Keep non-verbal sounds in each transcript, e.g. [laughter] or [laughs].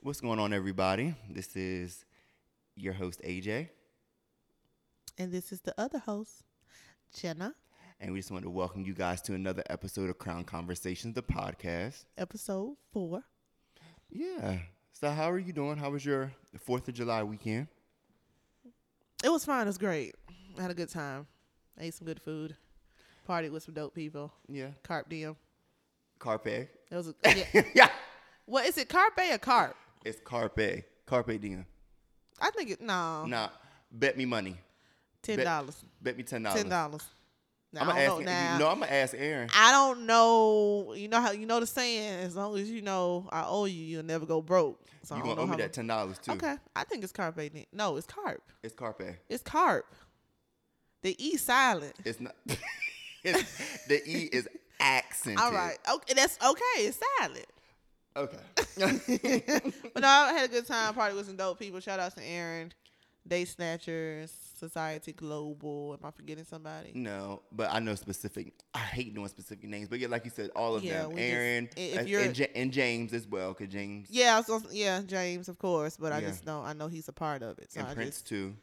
What's going on, everybody? This is your host, AJ, And this is the other host, Jenna, and we just want to welcome you guys to another episode of Crown Conversations, the podcast. episode four. Yeah. So, how are you doing? How was your 4th of July weekend? It was fine. It was great. I had a good time. ate some good food. Partied with some dope people. Yeah. Carp diem. Carpe. It was a, [laughs] yeah. yeah. what is it? Carpe or carp? It's Carpe. Carpe diem. I think it no. Nah, bet me money. Ten dollars. Bet me $10. Ten dollars. I'm gonna ask. know now. No, I'm gonna ask Aaron. I don't know. You know how you know the saying. As long as you know I owe you, you'll never go broke. So You gonna know owe me that ten dollars too? Okay, I think it's carpe. No, it's carp. It's Carpe. It's carp. The E silent. It's not. [laughs] it's, the E is [laughs] accented. All right. Okay, that's okay. It's silent. Okay. [laughs] [laughs] but no, I had a good time. Party with some dope people. Shout out to Aaron, Day Snatchers, Society Global. Am I forgetting somebody? no, but I know specific. I hate doing specific names, but yeah, like you said, all of Yeah, them. we just- Aaron if you're- and, Ja- and James as well, cause James Yeah, I yeah, James, of course. But I Yeah. just know I know he's a part of it. So and I Prince just too.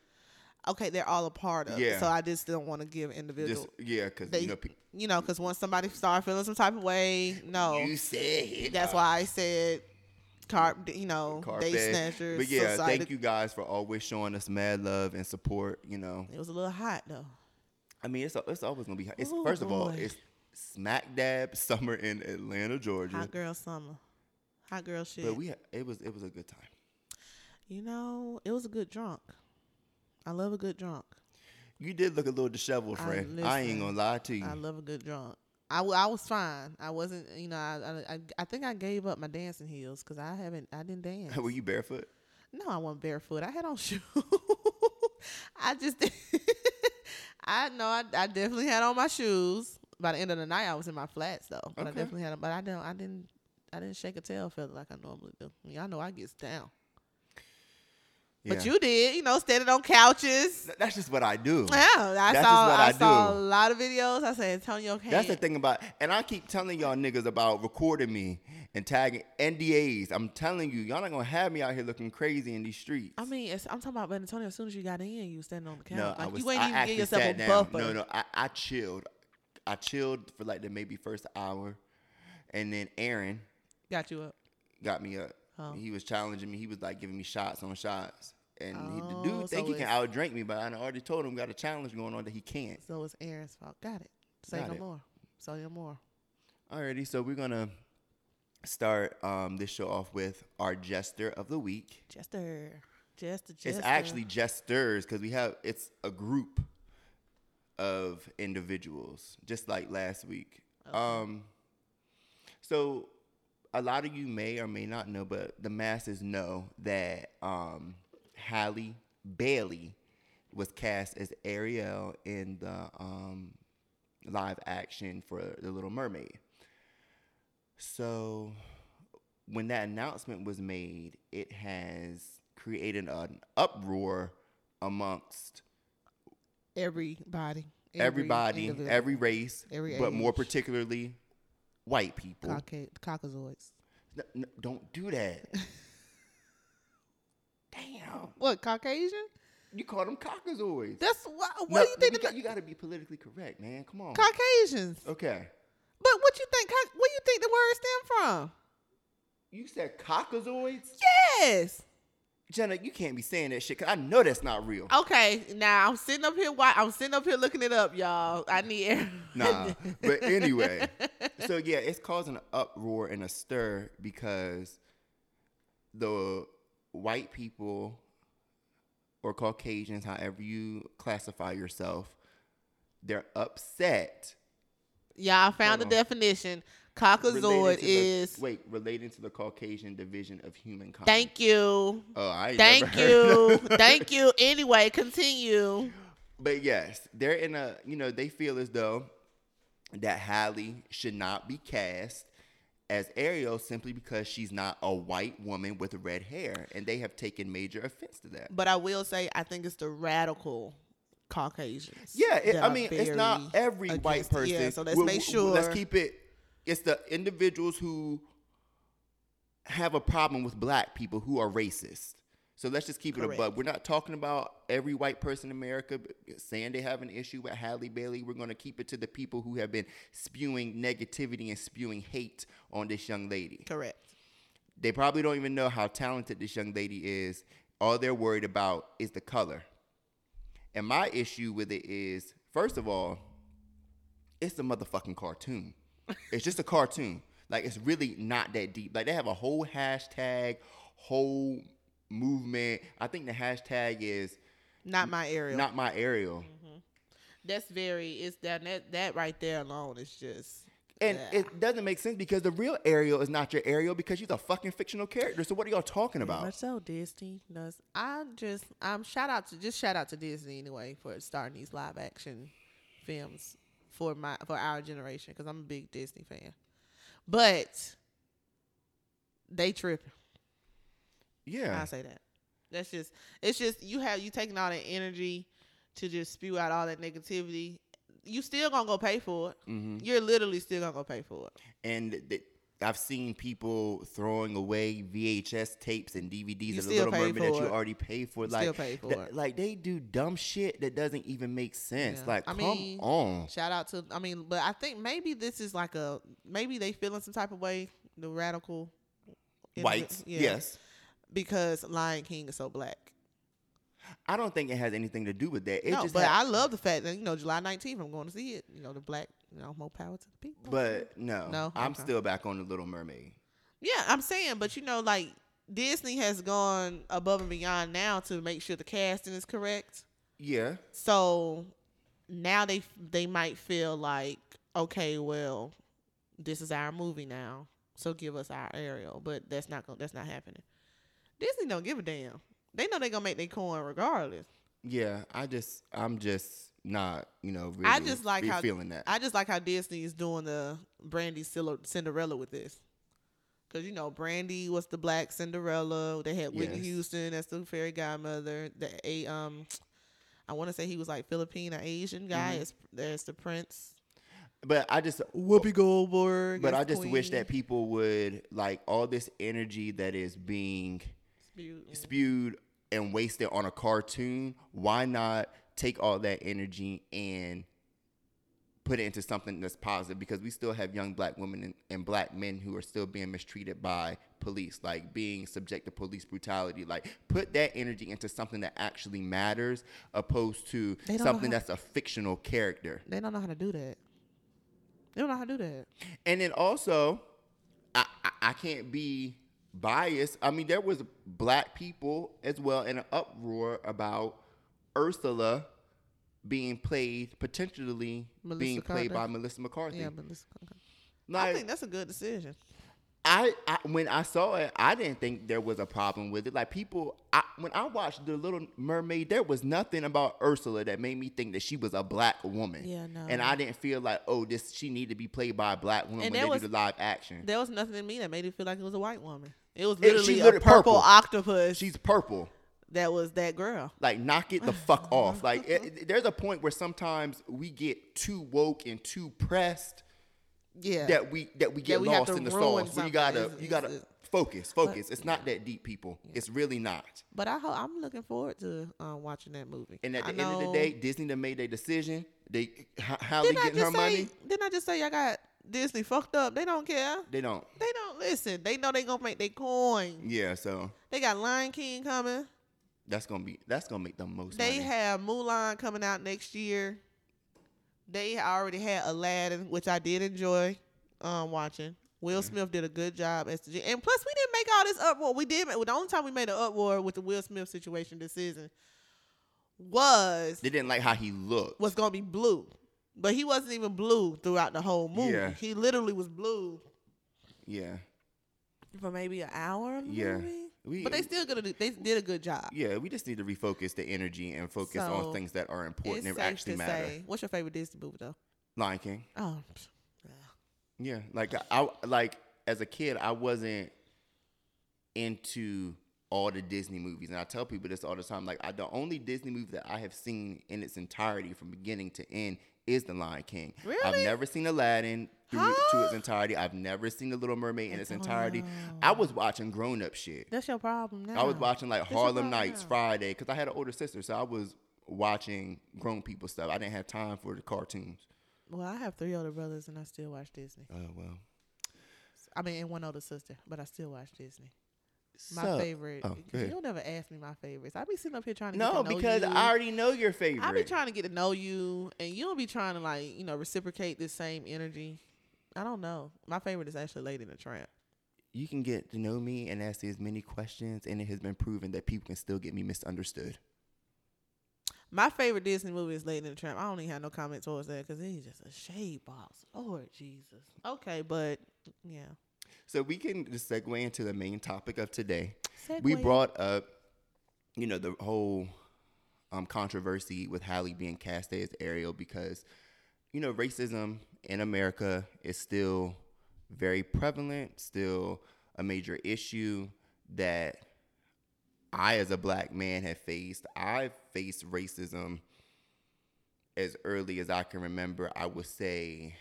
Okay, they're all a part of Yeah. it. So I just don't want to give individual. Just yeah, cause they, you know you know, because once somebody start feeling some type of way, no, you said it. that's uh, why I said. Carp, you know, day snatchers. But yeah, Society- thank you guys for always showing us mad love and support. You know, It was a little hot though. I mean, it's it's always gonna be. hot. It's Oh, first of all, it's smack dab [laughs] summer in Atlanta, Georgia. Hot girl summer, hot girl shit. But we it was it was a good time. You know, it was a good drunk. I love a good drunk. You did look a little disheveled, I- friend. I, ain't gonna lie to you. I love a good drunk. I, w- I was fine. I wasn't, you know, I, I, I, I think I gave up my dancing heels because I haven't, I didn't dance. [laughs] Were you barefoot? No, I wasn't barefoot. I had on [laughs] shoes. I just, [laughs] I know, I, I definitely had on my shoes. By the end of the night, I was in my flats though. But I definitely had, had, 'em- but I didn't, I didn't, I didn't shake a tail feather like I normally do. Y'all know I get down. But you did, you know, standing on couches. That's just what I do. Yeah, I That's saw. what I, I saw a lot of videos. I said Antonio Kane. That's the thing about, and I keep telling y'all niggas about recording me and tagging NDAs. I'm telling you, y'all not gonna have me out here looking crazy in these streets. I mean, I'm talking about but Antonio. As soon as you got in, you was standing on the couch. no, like, I was. you ain't I even give yourself a buffer. No, no, I, I chilled. I chilled for like the maybe first hour, and then Aaron Got you up. got me up. Oh. He was challenging me. He was like giving me shots on shots. And he, the Oh, dude think so he can outdrink me, but I already told him we got a challenge going on that he can't. So it's Aaron's fault. Got it. Say Got no it. more. Say no more. Alrighty, so we're gonna start um, this show off with our jester of the week. Jester. Jester. Jester. It's actually jesters because we have it's a group of individuals, just like last week. Um, so a lot of you may or may not know, but the masses know that um, Halle Bailey was cast as Ariel in the um, live action for The Little Mermaid. So when that announcement was made, it has created an uproar amongst everybody. Every everybody, individual. every race, Every but more particularly white people. Cauca- Caucasoids. N- n- don't do that. [laughs] Damn, What Caucasian? you call them caucasoids. That's what. What No, do you think? You got, you got to be politically correct, man. Come on. Caucasians. okay, But what you think? Where you think the word stem from? you said caucasoids, Yes. Jenna. You can't be saying that shit. Cause I know that's not real. Okay, now I'm sitting up here. Why I'm sitting up here looking it up, y'all. I need. air. [laughs] Nah, but anyway, so yeah, it's causing an uproar and a stir because the white people or Caucasians, however you classify yourself, they're upset. Yeah, I found the on. definition. Caucasoid to the- is. wait relating to the Caucasian division of humankind. Thank you. Oh, I Thank you. Thank you. Anyway, continue. But yes, they're in a you know they feel as though that Halle should not be cast as Ariel simply because she's not a white woman with red hair, and they have taken major offense to that. But I will say, I think it's the radical Caucasians. Yeah, it, I mean it's not very every white person. Yeah, so let's We- make sure. Let's keep it. It's the individuals who have a problem with black people who are racist. So let's just keep it Correct. above. We're not talking about every white person in America saying they have an issue with Halle Bailey. We're going to keep it to the people who have been spewing negativity and spewing hate on this young lady. Correct. They probably don't even know how talented this young lady is. All they're worried about is the color. And my issue with it is, first of all, it's a motherfucking cartoon. [laughs] it's just a cartoon. Like it's really not that deep. Like they have a whole hashtag, whole movement. I think the hashtag is Not my area. not my Ariel. That's very. It's that that that right there alone is just. And yeah. it doesn't make sense because the real Ariel is not your Ariel because she's a fucking fictional character. So what are y'all talking about? much so Disney does. I just um shout out to just shout out to Disney anyway for starting these live action films for my for our generation because I'm a big Disney fan, but they tripping. Yeah. I say that. That's just it's just you have you taking all that energy to just spew out all that negativity. You still gonna go pay for it. hmm You're literally still gonna go pay for it. and th- I've seen people throwing away VHS tapes and DVDs You of the Little Mermaid that you already paid for. Like, still pay for th- it. like they do dumb shit that doesn't even make sense. Yeah. Like, I come mean, on. Shout out to I mean, but I think maybe this is like a maybe they feeling some type of way the radical Whites, yeah, yes. Because Lion King is so black. I don't think it has anything to do with that. It no, just but ha- I love the fact that you know July 19th I'm going to see it. You know the black, you know more power to the people. but no, No? I'm Okay. still back on the Little Mermaid. Yeah, I'm saying, but you know, like Disney has gone above and beyond now to make sure the casting is correct. Yeah, So now they they might feel like, okay, well, this is our movie now, so give us our Ariel. But that's not going that's not happening. Disney don't give a damn. They know they gonna make their coin regardless. yeah. I just, I'm just not, you know, really I just like how feeling that. I just like how Disney is doing the Brandy Cinderella with this. Cause you know Brandy was the black Cinderella. They had Whitney Yes. Houston as the fairy godmother. The a um, I want to say he was like Filipino Asian guy. Mhm. As there's the prince but I just, Whoopi Goldberg. but I just wish that people would like all this energy that is being Spewed. spewed and wasted on a cartoon, why not take all that energy and put it into something that's positive? Because we still have young black women and, and black men who are still being mistreated by police, like being subject to police brutality. Like, put that energy into something that actually matters, opposed to They don't know something that's a fictional character. They don't know how to do that. They don't know how to do that. And then also, I, I, I can't be biased. I mean, there was black people as well in an uproar about Ursula being played, potentially Melissa being played by Melissa McCarthy. Yeah, but listen, I think that's a good decision. I, I when I saw it, I didn't think there was a problem with it. Like people, I, when I watched The Little Mermaid, there was nothing about Ursula that made me think that she was a black woman. Yeah, no. And I didn't feel like, oh, this she need to be played by a black woman And when there they was- do the live action. There was nothing in me that made it feel like it was a white woman. It was It- literally a purple, purple. octopus. She's purple. that was that girl. Like knock it the [laughs] fuck off. Like it, it- there's a point where sometimes we get too woke and too pressed Yeah. that we that we get we lost in the sauce. Where you gotta It's- you gotta it's- focus, focus. it's not that deep, people. It's really not. but I ho- I'm looking forward to um, watching that movie. And at I the end of the day, Disney done made their decision. They H- Halle didn't I getting her say? money. Didn't I just say I got Disney fucked up? They don't care. They don't. They don't listen. They know they gonna make their coin. Yeah, so They got Lion King coming. that's gonna be that's gonna make the most They money. have Mulan coming out next year. They already had Aladdin, which I did enjoy um, watching. Will Smith did a good job as the G- and plus we didn't make all this uproar. We did. The only time we made an uproar with the Will Smith situation this season was they didn't like how he looked. was gonna be blue, but he wasn't even blue throughout the whole movie. Yeah. He literally was blue Yeah, for maybe an hour. The Yeah. we. but they still gonna do, they did a good job. yeah, we just need to refocus the energy and focus So, on things that are important and actually matter. What's your favorite Disney movie though? Lion King. Oh, yeah. Yeah, like I like as a kid, I wasn't into all the Disney movies, and I tell people this all the time. Like, I, the only Disney movie that I have seen in its entirety from beginning to end is The Lion King. Really? I've never seen Aladdin through to its entirety. I've never seen The Little Mermaid in its Oh, entirety. I was watching grown up shit. That's your problem now. I was watching like your Harlem Nights now. Friday because I had an older sister, so I was watching grown people stuff. I didn't have time for the cartoons. Well, I have three older brothers and I still watch Disney. Oh well. I mean, and one older sister, but I still watch Disney. My So- favorite. oh, ahead. you'll never ask me my favorites. I be sitting up here trying to get No, to know because you. I already know your favorite. I be trying to get to know you, and you don't be trying to like you know reciprocate this same energy. I don't know. My favorite is actually Lady in the Tramp. you can get to know me and ask as many questions, and it has been proven that people can still get me misunderstood. My favorite Disney movie is Lady in the Tramp. I don't even have no comment towards that because he's just a shade box. Lord Jesus. Okay, but yeah. So we can just segue into the main topic of today. We brought up, you know, the whole um, controversy with Halle being cast as Ariel because, you know, racism in America is still very prevalent, still a major issue that I, as a black man, have faced. I've faced racism as early as I can remember. I would say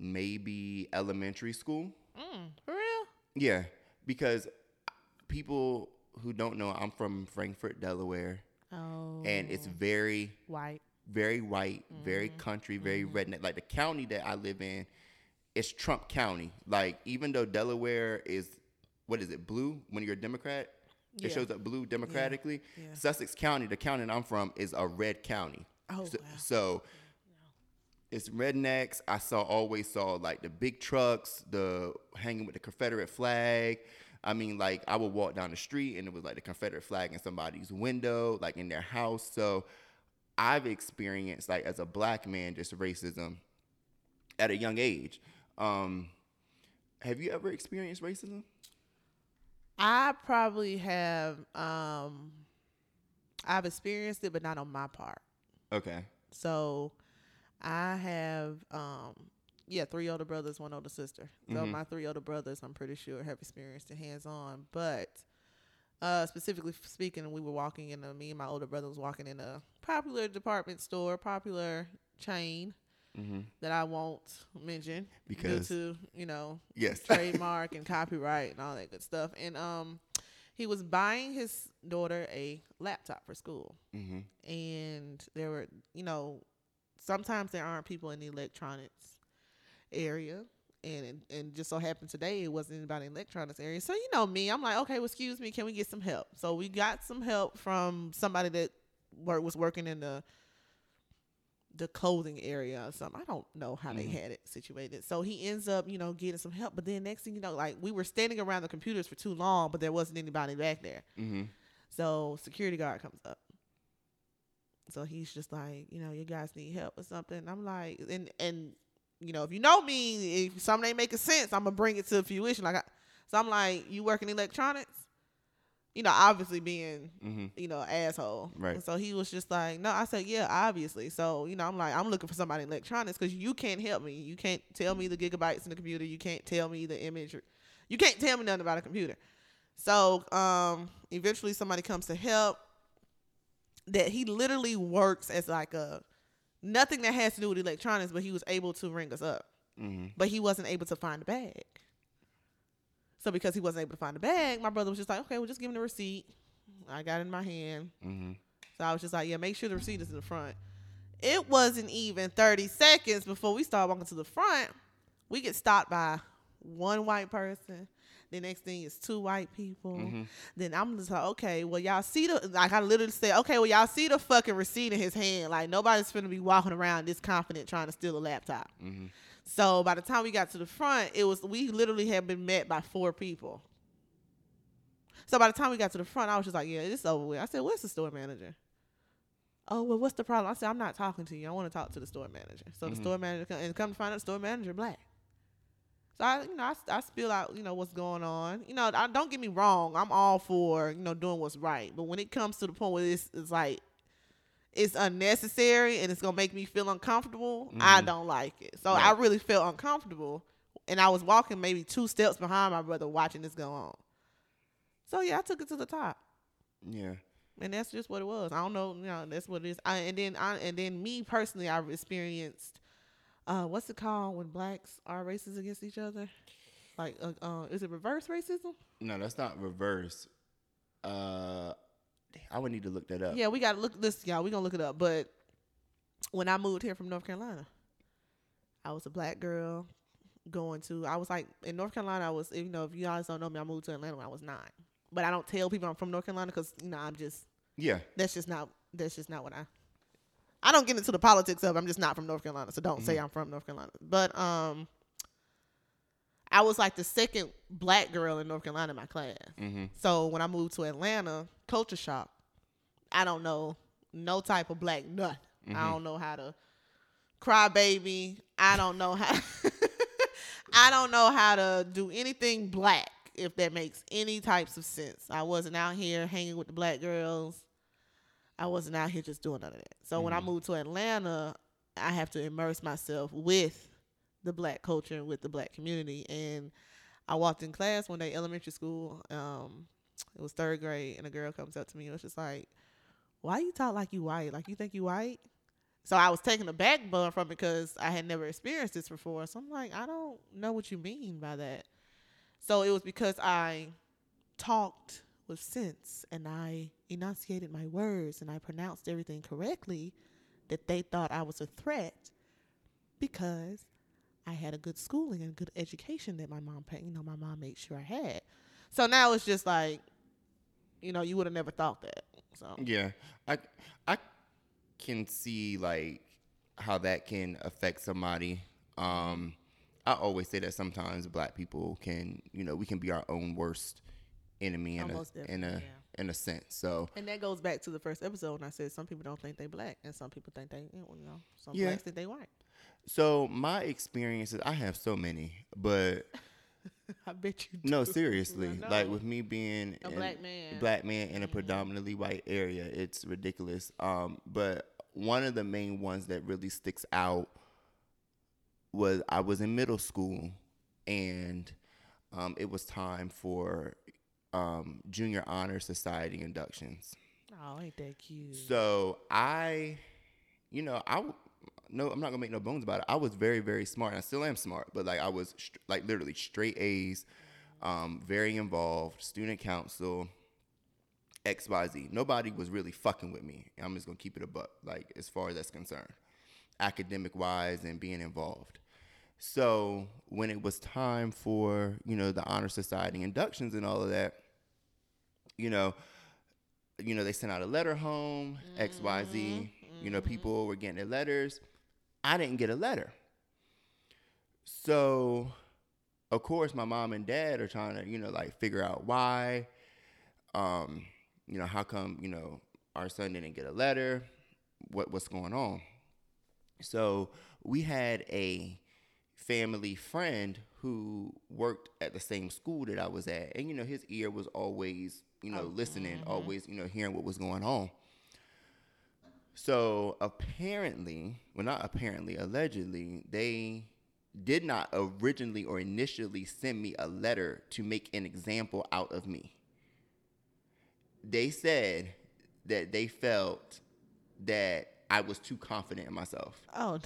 maybe elementary school. Mm, for real? Yeah, because people who don't know, I'm from Frankford, Delaware, Oh. and it's very, white. very white, very country, very redneck. Like the county that I live in, it's Trump County. Like even though Delaware is, what is it, blue when you're a Democrat? Yeah. It shows up blue democratically. Yeah. Sussex County, the county that I'm from, is a red county. Oh, so, wow. so it's rednecks. I saw always saw like the big trucks, the hanging with the Confederate flag. I mean, like I would walk down the street and it was like the Confederate flag in somebody's window, like in their house. So I've experienced like as a black man just racism at a young age. Um, have you ever experienced racism? I probably have um I've experienced it but not on my part. Okay. So I have um yeah, three older brothers, one older sister. So Mhm. my three older brothers I'm pretty sure have experienced it hands on. But uh specifically speaking, we were walking in a me and my older brother was walking in a popular department store, popular chain Mm-hmm. that I won't mention Because- due to, you know, Yes. [laughs] trademark and copyright and all that good stuff. And um, he was buying his daughter a laptop for school, mm-hmm. and there were, you know, sometimes there aren't people in the electronics area. And, and just so happened today it wasn't anybody in the electronics area. So you know me, I'm like, okay, well, excuse me, can we get some help? So we got some help from somebody that work was working in the the clothing area or something. I don't know how they Mhm. had it situated. So he ends up, you know, getting some help. But then next thing you know, like we were standing around the computers for too long, but there wasn't anybody back there. Mm-hmm. So security guard comes up. So he's just like, you know, you guys need help or something. I'm like, and and you know, if you know me, if something ain't making sense, I'm gonna bring it to fruition. Like, I, so I'm like, you work in electronics? You know, obviously being Mm-hmm. you know, asshole. Right. And so he was just like, no, I said, yeah, obviously. So, you know, I'm like, I'm looking for somebody in electronics because you can't help me. You can't tell me the gigabytes in the computer. You can't tell me the image. You can't tell me nothing about a computer. So, um, eventually somebody comes to help that he literally works as like a, nothing that has to do with electronics, but he was able to ring us up. Mm-hmm. But he wasn't able to find the bag. So because he wasn't able to find the bag, my brother was just like, okay, well, just give him the receipt. I got it in my hand. Mm-hmm. So I was just like, yeah, make sure the receipt is in the front. It wasn't even 30 seconds before we start walking to the front. We get stopped by one white person. The next thing is two white people. Mhm. Then I'm just like, okay, well, y'all see the, like, I literally said, okay, well, y'all see the fucking receipt in his hand. Like, nobody's gonna be walking around this confident trying to steal a laptop. Mm-hmm. So by the time we got to the front, it was, we literally had been met by four people. So by the time we got to the front, I was just like, yeah, it's over with. I said, where's the store manager? Oh, well, what's the problem? I said, I'm not talking to you. I want to talk to the store manager. So the Mhm. store manager, come, and come to find out, the store manager black. So I, you know, I, I spill out, you know, what's going on. You know, I, don't get me wrong. I'm all for, you know, doing what's right. But when it comes to the point where it's, it's like, it's unnecessary and it's gonna make me feel uncomfortable, I Mhm. don't like it. So Right. I really felt uncomfortable, and I was walking maybe two steps behind my brother, watching this go on. So yeah, I took it to the top. Yeah. and that's just what it was. I don't know, you know, that's what it is. I, and then I and then me personally, I've experienced, uh, what's it called when blacks are racist against each other? Like, uh, uh is it reverse racism? No, that's not reverse. Uh, I would need to look that up. Yeah, we got to look this, y'all. We gonna look it up. But when I moved here from North Carolina, I was a black girl going to. I was like in North Carolina. I was, you know, if you guys don't know me, I moved to Atlanta when I was nine. But I don't tell people I'm from North Carolina because you know I'm just Yeah. that's just not that's just not what I I don't get into the politics of it. I'm just not from North Carolina, so don't say I'm from North Carolina. But um I was like the second black girl in North Carolina in my class. Mm-hmm. So when I moved to Atlanta, culture shock. I don't know no type of black nut. I don't know how to cry baby. I don't know how [laughs] I don't know how to do anything black if that makes any types of sense. I wasn't out here hanging with the black girls. I wasn't out here just doing none of that. So when I moved to Atlanta, I have to immerse myself with the black culture and with the black community. And I walked in class one day, elementary school. Um, it was third grade, and a girl comes up to me and was just like, "Why you talk like you white? Like you think you white?" So I was taken aback by from it because I had never experienced this before. So I'm like, I don't know what you mean by that. So it was because I talked with sense and I enunciated my words and I pronounced everything correctly that they thought I was a threat because I had a good schooling and good education that my mom paid. You know, my mom made sure I had. So now it's just like, you know, you would have never thought that. So Yeah, I I can see like how that can affect somebody. Um, I always say that sometimes black people can, you know, we can be our own worst enemy in Almost a in a definitely, in a sense. So And that goes back to the first episode when I said some people don't think they black and some people think they, you know, some Yeah. blacks think they white. so my experiences, I have so many, but [laughs] I bet you do. no, seriously, I like with me being A black man. black man in a Mhm. predominantly white area, it's ridiculous. Um, but one of the main ones that really sticks out was I was in middle school and um, it was time for um, junior honor society inductions. Oh, ain't that cute? So I, you know, I no, I'm not gonna make no bones about it. I was very, very smart. And I still am smart, but like I was like literally straight A's, um, very involved, student council, X, Y, Z. Nobody was really fucking with me. I'm just gonna keep it a buck, like as far as that's concerned, academic wise and being involved. So when it was time for you know the honor society inductions and all of that, you know, you know they sent out a letter home, X, Y, Z. You know, people were getting their letters. I didn't get a letter. So, of course, my mom and dad are trying to, you know, like figure out why. Um, you know, how come, you know, our son didn't get a letter? What what's going on? So we had a family friend who worked at the same school that I was at, and you know, his ear was always, you know, oh, listening, mm-hmm. always, you know, hearing what was going on. So apparently, well, not apparently, allegedly, they did not originally or initially send me a letter to make an example out of me. They said that they felt that I was too confident in myself. oh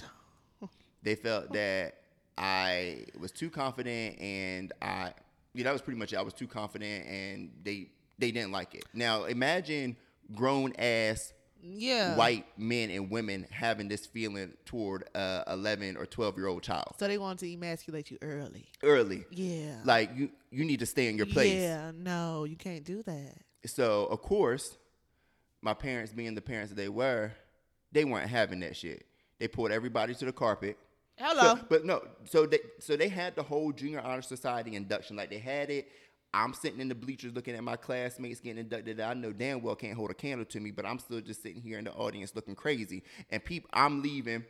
no. [laughs] They felt that I was too confident and I yeah, that was pretty much it. I was too confident and they they didn't like it. Now imagine grown ass Yeah. white men and women having this feeling toward a 11 or 12 year old child So they wanted to emasculate you early. early Yeah. like you you need to stay in your place Yeah. No, you can't do that. so of course my parents being the parents that they were they weren't having that shit they pulled everybody to the carpet Hello. So- but no, so they so they had the whole junior honor society induction, like they had it. I'm sitting in the bleachers looking at my classmates getting inducted. I know damn well can't hold a candle to me, but I'm still just sitting here in the audience looking crazy. And people, I'm leaving.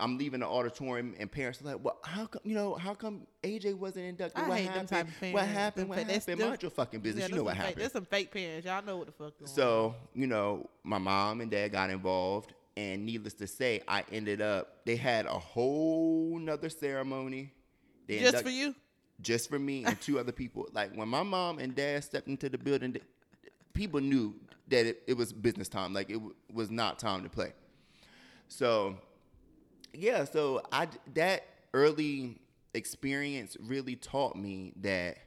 I'm leaving the auditorium, and parents are like, "Well, how come you know how come AJ wasn't inducted? I what hate them happened? type of. What happened? Them What happened? them- Mind your fucking business. Yeah, you know what fake- happened." There's some fake parents. Y'all know what the fuck going on. So, you know, my mom and dad got involved, and needless to say, I ended up, they had a whole nother ceremony. They Just induct- for you? Just for me and two other people. Like when my mom and dad stepped into the building, people knew that it, it was business time. Like it w- was not time to play. So, yeah. So I that early experience really taught me that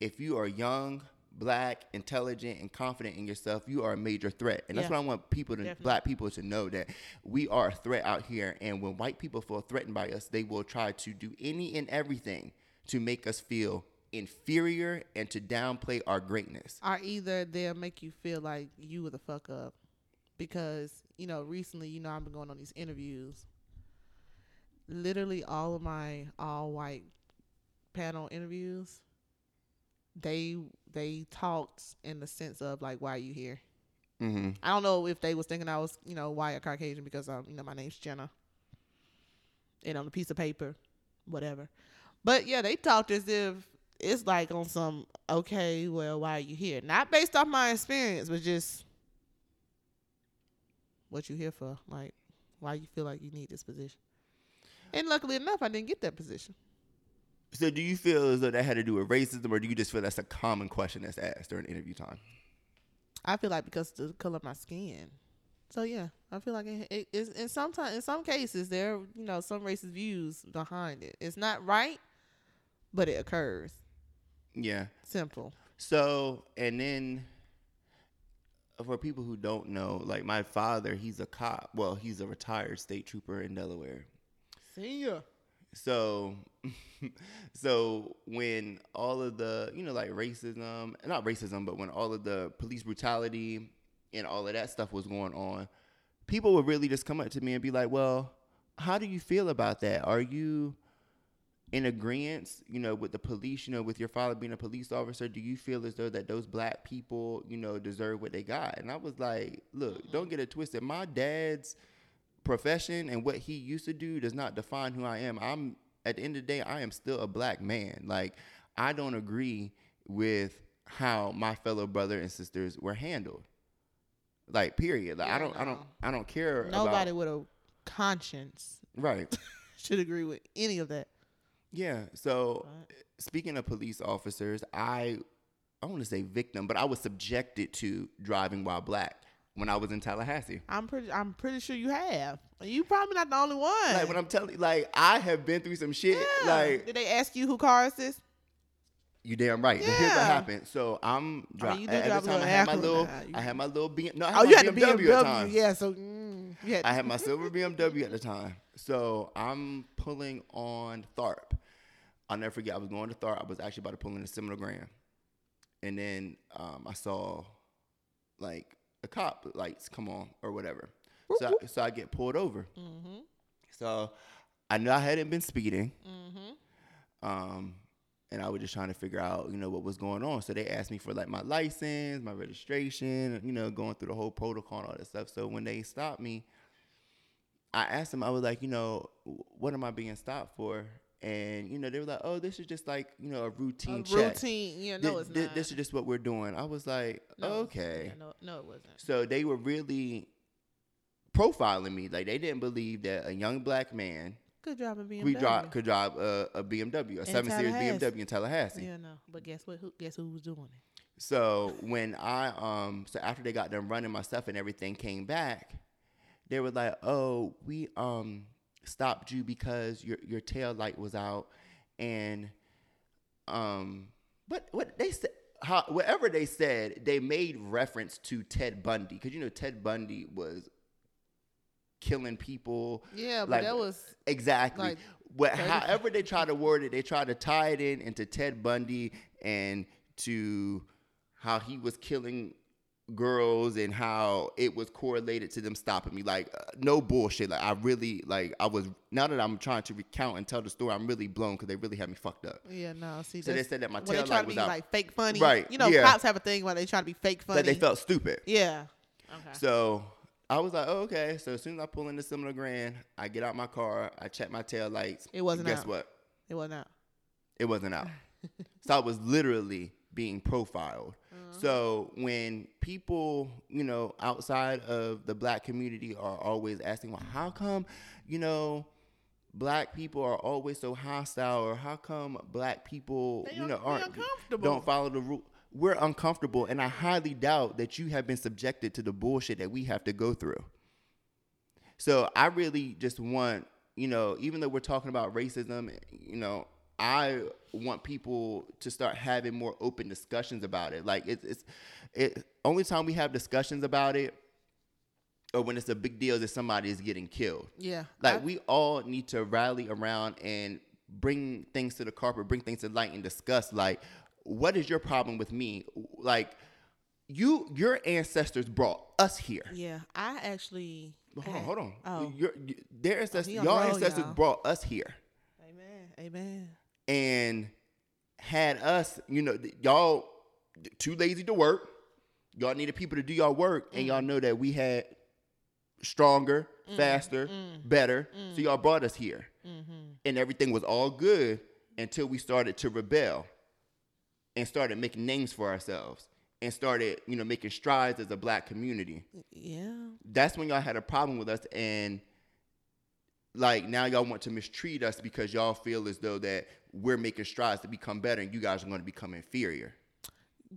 if you are young, black, intelligent, and confident in yourself, you are a major threat. And that's Yeah. what I want people to Definitely. black people to know that we are a threat out here. And when white people feel threatened by us, they will try to do any and everything to make us feel inferior and to downplay our greatness. Or either they'll make you feel like you were the fuck up. Because, you know, recently, you know, I've been going on these interviews. Literally all of my all white panel interviews, they they talked in the sense of like, why are you here? Mm-hmm. I don't know if they was thinking I was, you know, why a Caucasian because um, you know, my name's Jenna. And on a piece of paper, whatever. But yeah, they talked as if it's like on some okay, well, why are you here? Not based off my experience, but just what you here for. Like, why you feel like you need this position. And luckily enough, I didn't get that position. So, do you feel as though that had to do with racism, or do you just feel that's a common question that's asked during interview time? I feel like because of the color of my skin. So yeah, I feel like it, it, it's in sometimes in some cases there are, you know some racist views behind it. It's not right, but it occurs. Yeah. Simple. So, and then for people who don't know, like my father, he's a cop. Well, he's a retired state trooper in Delaware. Senior. So, [laughs] so when all of the, you know, like racism, not racism, but when all of the police brutality and all of that stuff was going on, people would really just come up to me and be like, well, how do you feel about that? Are you in agreement, you know, with the police, you know, with your father being a police officer? Do you feel as though that those black people, you know, deserve what they got? And I was like, look, don't get it twisted. My dad's profession and what he used to do does not define who I am. I'm at the end of the day, I am still a black man. Like I don't agree with how my fellow brother and sisters were handled. Like period. Like I don't I don't. I don't care Nobody about with a conscience Right. [laughs] should agree with any of that. Yeah. So Right. speaking of police officers, I I want to say victim, but I was subjected to driving while black when I was in Tallahassee. I'm pretty. I'm pretty sure you have. You probably not the only one. Like when I'm telling you, like I have been through some shit. Yeah. Like did they ask you who car is this? You damn right. But here's what Yeah. happened. So I'm I dri- mean, you at drive the time I had my little now. I had my little B no, I had Oh, you had the BMW, at the time. Yeah. So mm, had. I had my silver BMW at the time. So I'm pulling on Tharpe. I'll never forget I was going to Tharpe. I was actually about to pull in a Seminole Grand. And then um, I saw like a cop lights come on or whatever. So I, so I get pulled over. mm-hmm. So I knew I hadn't been speeding. Mm-hmm. Um, and I was just trying to figure out, you know, what was going on. So they asked me for like my license, my registration, you know, going through the whole protocol and all that stuff. So when they stopped me, I asked them, I was like, you know, what am I being stopped for? And you know, they were like, oh, this is just like, you know, a routine A check. routine. Yeah. No, it's thi- not. This is just what we're doing. I was like, No, okay. yeah, no, no, it wasn't. So they were really profiling me. Like they didn't believe that a young black man job in being. we drive could drive a, a BMW, a In seven series BMW in Tallahassee. Yeah, no. But guess what? Who, guess who was doing it? So when I um so after they got done running my stuff and everything came back, they were like, "Oh, we um stopped you because your your tail light was out. And um but what they said how whatever they said, they made reference to Ted Bundy. Cuz you know Ted Bundy was killing people. Yeah, but Like, that was Exactly. Like, what, 30 however they try to word it, they try to tie it in into Ted Bundy and to how he was killing girls and how it was correlated to them stopping me. Like uh, no bullshit. Like I really like I was now that I'm trying to recount and tell the story, I'm really blown because they really had me fucked up. yeah. No, see, So they said that my tail light to was be out. like fake funny, Right, You know, yeah. cops have a thing where they try to be fake funny. That they felt stupid. Yeah. Okay. So I was like, oh, okay. So as soon as I pull in the Seminole Grand, I get out my car, I check my tail lights. It wasn't Guess out. what? it wasn't out. It wasn't out. [laughs] so I was literally being profiled. Uh-huh. So when people, you know, outside of the black community are always asking, well, how come, you know, black people are always so hostile or how come black people, They you know, aren't don't follow the rule. we're uncomfortable, and I highly doubt that you have been subjected to the bullshit that we have to go through. So I really just want, you know, even though we're talking about racism, you know, I want people to start having more open discussions about it. Like it's it's it only time we have discussions about it or when it's a big deal that somebody is getting killed. Yeah. Like I- we all need to rally around and bring things to the carpet, bring things to light and discuss like what is your problem with me? Like you your ancestors brought us here. Yeah. I actually. Hold on, hold on. Oh. Your, their ancestors, he on your the road, ancestors y'all. brought us here Amen. Amen. And had us, you know, y'all too lazy to work. Y'all needed people to do y'all work, and Mm. y'all know that we had stronger, faster, mm. better. So y'all brought us here, Mm-hmm. and everything was all good until we started to rebel and started making names for ourselves and started, you know, making strides as a black community Yeah. that's when y'all had a problem with us and like now y'all want to mistreat us because y'all feel as though that we're making strides to become better and you guys are going to become inferior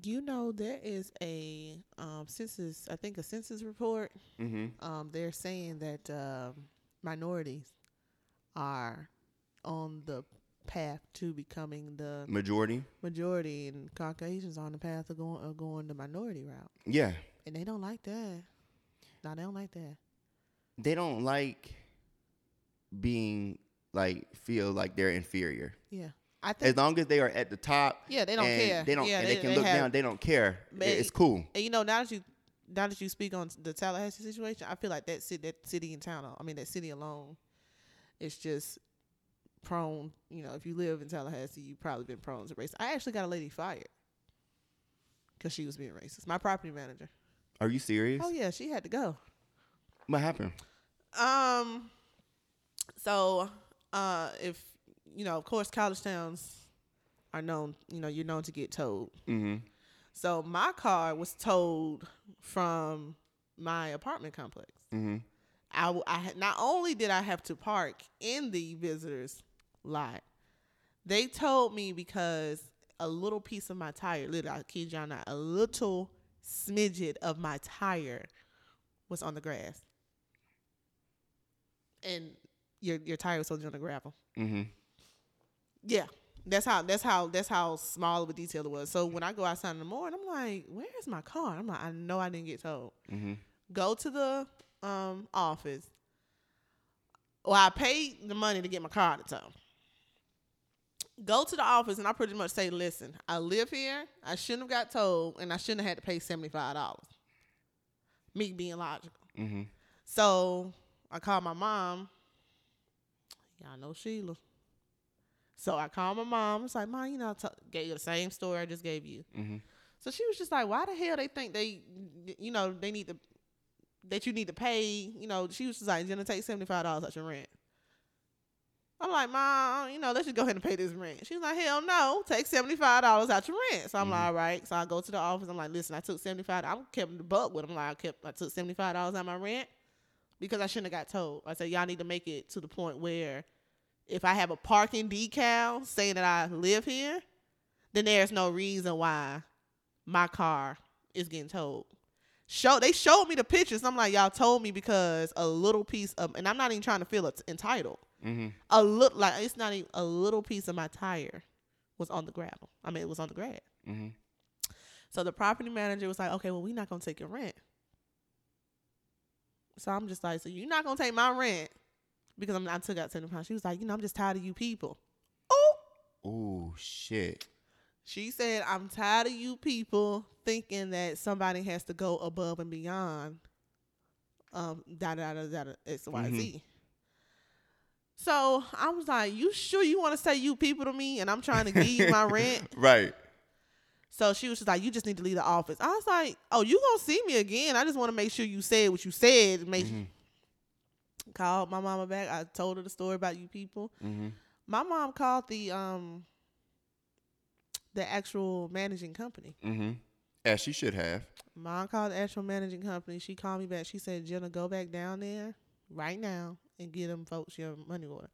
You know, there is a um, census, I think a census report. mm-hmm. Um, they're saying that um, minorities are on the path to becoming the majority majority, and Caucasians are on the path of going of going the minority route, yeah and they don't like that. No, they don't like that. they don't like being like feel like they're inferior Yeah, I think. as long as they are at the top yeah, they don't care. they don't Yeah, and they, can look have- down they don't care Man, it's cool And you know, now that you now that you speak on the Tallahassee situation, I feel like that city, that city and town, I mean that city alone, is just prone. You know, if you live in Tallahassee, you've probably been prone to racism. I actually got a lady fired because she was being racist. My property manager. are you serious Oh yeah, she had to go. what happened Um. So, uh, if you know, of course, college towns are known. You know, you're known to get towed. mm-hmm So my car was towed from my apartment complex. mm-hmm I, I not only did I have to park in the visitors lot, they told me because a little piece of my tire, literally, I kid y'all not, a little smidget of my tire was on the grass, and your your tire was to on the gravel. mm-hmm Yeah. That's how that's how that's how small of a detail it was. So when I go outside in the morning, I'm like, "Where's my car?" I'm like, "I know I didn't get told." mm-hmm Go to the um office. Well, I paid the money to get my car out of town. Go to the office and I pretty much say, "Listen, I live here. I shouldn't have got told, and I shouldn't have had to pay seventy five dollars." Me being logical. mm-hmm So I called my mom. Y'all know Sheila. So I called my mom. It's like, Mom, you know, I t- gave you the same story I just gave you. mm-hmm So she was just like, why the hell they think they, you know, they need to, that you need to pay, you know, she was just like, it's going to take $75 out your rent. I'm like, Mom, you know, let's just go ahead and pay this rent. She's like, hell no, take $75 out your rent. So I'm like, all right. So I go to the office. I'm like, listen, I took 75. I kept the buck with them. Like, I kept, I took $75 out my rent because I shouldn't have got told. I said, y'all need to make it to the point where if I have a parking decal saying that I live here, then there's no reason why my car is getting towed. Show they showed me the pictures. I'm like, y'all told me because a little piece of, and I'm not even trying to feel it entitled. mm-hmm A look like it's not even a little piece of my tire was on the gravel. I mean, it was on the grass. mm-hmm So the property manager was like, okay, well, we're not gonna take your rent. So I'm just like, so you're not gonna take my rent because I'm, I took out seventy pounds. She was like, you know, I'm just tired of you people. Oh, oh shit she said, I'm tired of you people thinking that somebody has to go above and beyond. Um, da da da da da X Y Z. So I was like, you sure you want to say you people to me, and I'm trying to give you my [laughs] rent? right So she was just like, "You just need to leave the office." I was like, "Oh, you gonna see me again? I just want to make sure you said what you said." Make Mhm. called my mama back. I told her the story about you people. mm-hmm My mom called the um the actual managing company. mm-hmm as she should have Mom called the actual managing company. She called me back. She said, "Jenna, go back down there right now and get them folks your money order."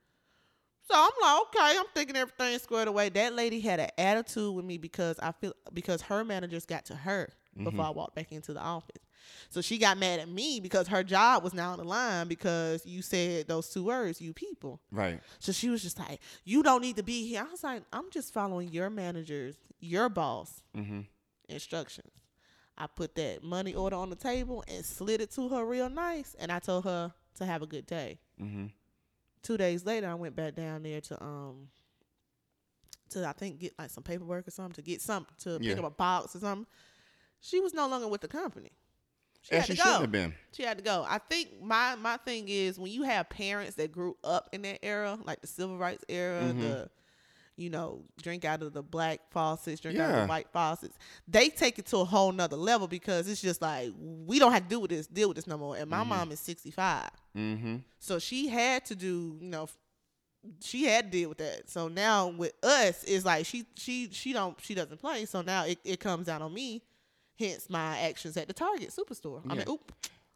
So I'm like, okay, I'm thinking everything squared away. That lady had an attitude with me because I feel because her managers got to her before I walked back into the office. So she got mad at me because her job was now on the line because you said those two words, you people. Right. So she was just like, You don't need to be here. I was like, I'm just following your manager's, your boss Mm-hmm. instructions. I put that money order on the table and slid it to her real nice. And I told her to have a good day. Mm-hmm. Two days later, I went back down there to, um, to I think get like some paperwork or something to get something to pick up a box or something. She was no longer with the company. She And had she to shouldn't go. have been. She had to go. I think my my thing is when you have parents that grew up in that era, like the civil rights era, Mhm. the you know, drink out of the black faucets, drink out of the white faucets. They take it to a whole nother level because it's just like we don't have to deal with this, deal with this no more. And my Mhm. mom is sixty five, Mm-hmm. so she had to do, you know, she had to deal with that. So now with us, it's like she she she don't she doesn't play. So now it, it comes out on me. Hence my actions at the Target superstore. I mean, Yeah. oop,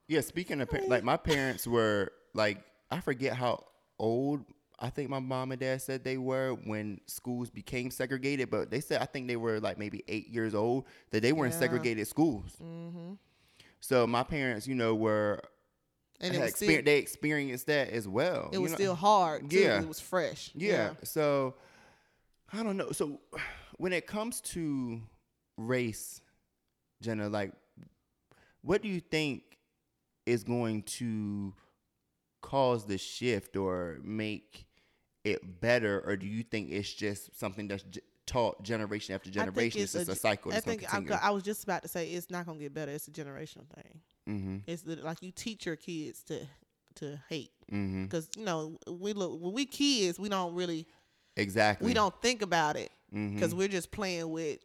Yeah, speaking of par- like my parents were like I forget how old I think my mom and dad said they were when schools became segregated, but they said I think they were like maybe eight years old that they were in segregated schools. mm-hmm. So my parents, you know, were and exper- still, they experienced that as well. it was know? still hard. Too. Yeah. it was fresh. Yeah. So I don't know. So when it comes to race, Jenna, like what do you think is going to cause the shift or make it better or do you think it's just something that's j- taught generation after generation it's, just a, ge- cycle I think I, I was just about to say it's not gonna get better. It's a generational thing. mm-hmm It's like you teach your kids to to hate mm-hmm because you know we look when we kids we don't really exactly we don't think about it because we're just playing with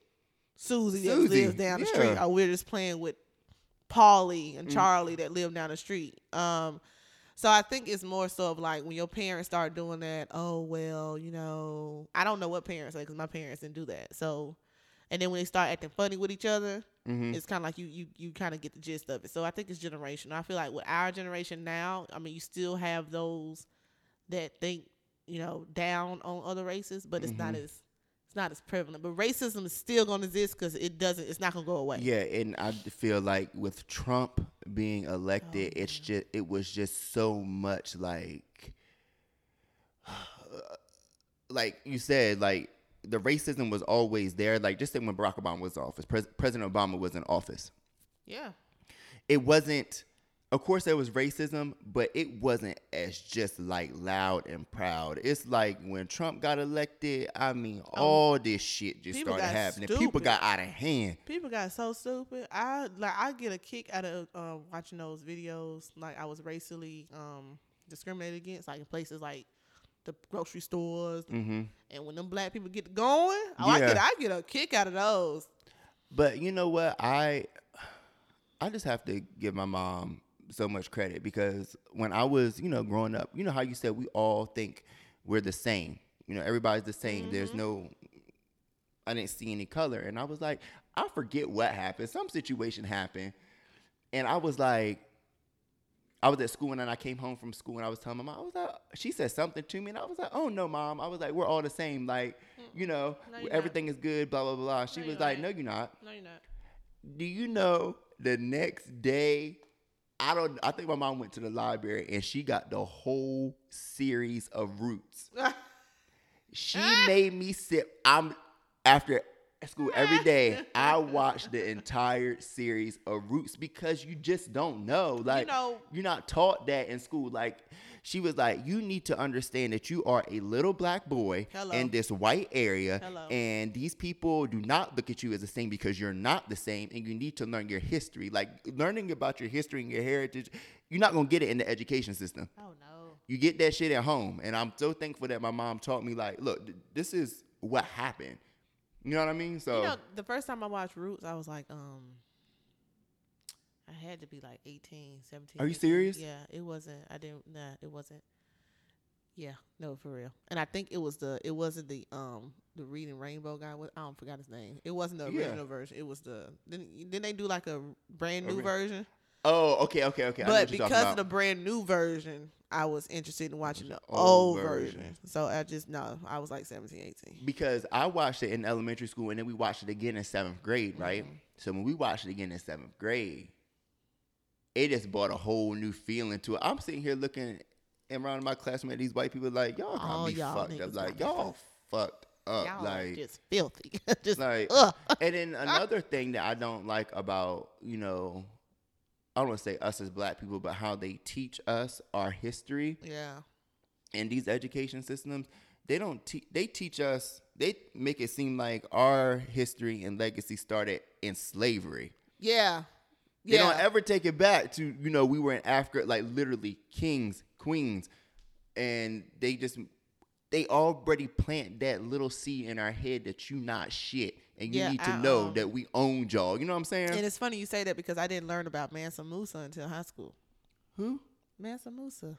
Susie, that lives down the street, or we're just playing with Paulie and Mm. Charlie that live down the street. Um, so I think it's more so of like when your parents start doing that. Oh well, you know, I don't know what parents say because my parents didn't do that. So, and then when they start acting funny with each other, Mhm. it's kind of like you you you kind of get the gist of it. So I think it's generational. I feel like with our generation now, I mean, you still have those that think you know down on other races, but it's not Mhm. as it's not as prevalent. But racism is still going to exist because it doesn't. It's not going to go away. Yeah, and I feel like with Trump being oh, elected, Oh, it's just it was just so much like [sighs] like you said, like the racism was always there. Like just say when Barack Obama was in office, Pres- President Obama was in office. Yeah. It wasn't of course there was racism, but it wasn't as just like loud and proud. It's like when Trump got elected, I mean, all this shit just Oh. Started happening. People got out of hand. People got so stupid. I like I get a kick out of um, watching those videos. Like I was racially um, discriminated against, like in places like the grocery stores. hmm And when them black people get going, oh, I get I get a kick out of those. But you know what? I I just have to give my mom so much credit because when I was, you know, growing up, you know how you said we all think we're the same. You know, everybody's the same. There's mm-hmm. no I didn't see any color. And I was like, I forget what happened. Some situation happened. And I was like, I was at school and then I came home from school and I was telling my mom, I was like, she said something to me and I was like, oh no, mom. I was like, we're all the same. Like, mm. you know, No, you're not. everything is good, blah, blah, blah. She No, was like, not. no, you're not. No, you're not. Do you know the next day? I don't. I think my mom went to the library and she got the whole series of Roots. [laughs] She made me sit. I'm after school every day. I watched the entire series of Roots because you just don't know. Like know- you're not taught that in school. Like she was like, you need to understand that you are a little black boy Hello. in this white area, Hello. and these people do not look at you as the same because you're not the same, and you need to learn your history. Like learning about your history and your heritage, you're not gonna get it in the education system. Oh no. You get that shit at home, and I'm so thankful that my mom taught me. Like, look, th- this is what happened. You know what I mean? So You know, the first time I watched Roots, I was like, um, I had to be like 18, 17. Are you 18. serious? Yeah, it wasn't. I didn't. Nah, it wasn't. Yeah, no, for real. And I think it was the. It wasn't the um the Reading Rainbow guy. What I don't forgot his name. It wasn't the Yeah. original version. It was the. Didn't, didn't they do like a brand new Ori- version? oh, okay, okay, okay. But because of the brand new version, I was interested in watching the Old old version. version. So I just no, I was like 17, 18. because I watched it in elementary school and then we watched it again in seventh grade, right? Mm-hmm. So when we watched it again in seventh grade, it just brought a whole new feeling to it. I'm sitting here looking around my classmates, these white people like y'all got Oh, me y'all fucked up, like y'all fucked up, Y'all like just filthy. [laughs] just like ugh. and then [laughs] another thing that I don't like about, you know, I don't want to say us as black people, but how they teach us our history Yeah. And these education systems, they don't teach they teach us they make it seem like our history and legacy started in slavery. Yeah. They Yeah. don't ever take it back to, you know, we were in Africa, like literally kings, queens, and they just they already plant that little seed in our head that you not shit and you Yeah, need to I, know um, that we own y'all. You know what I'm saying? and it's funny you say that because I didn't learn about Mansa Musa until high school. Who? Mansa Musa.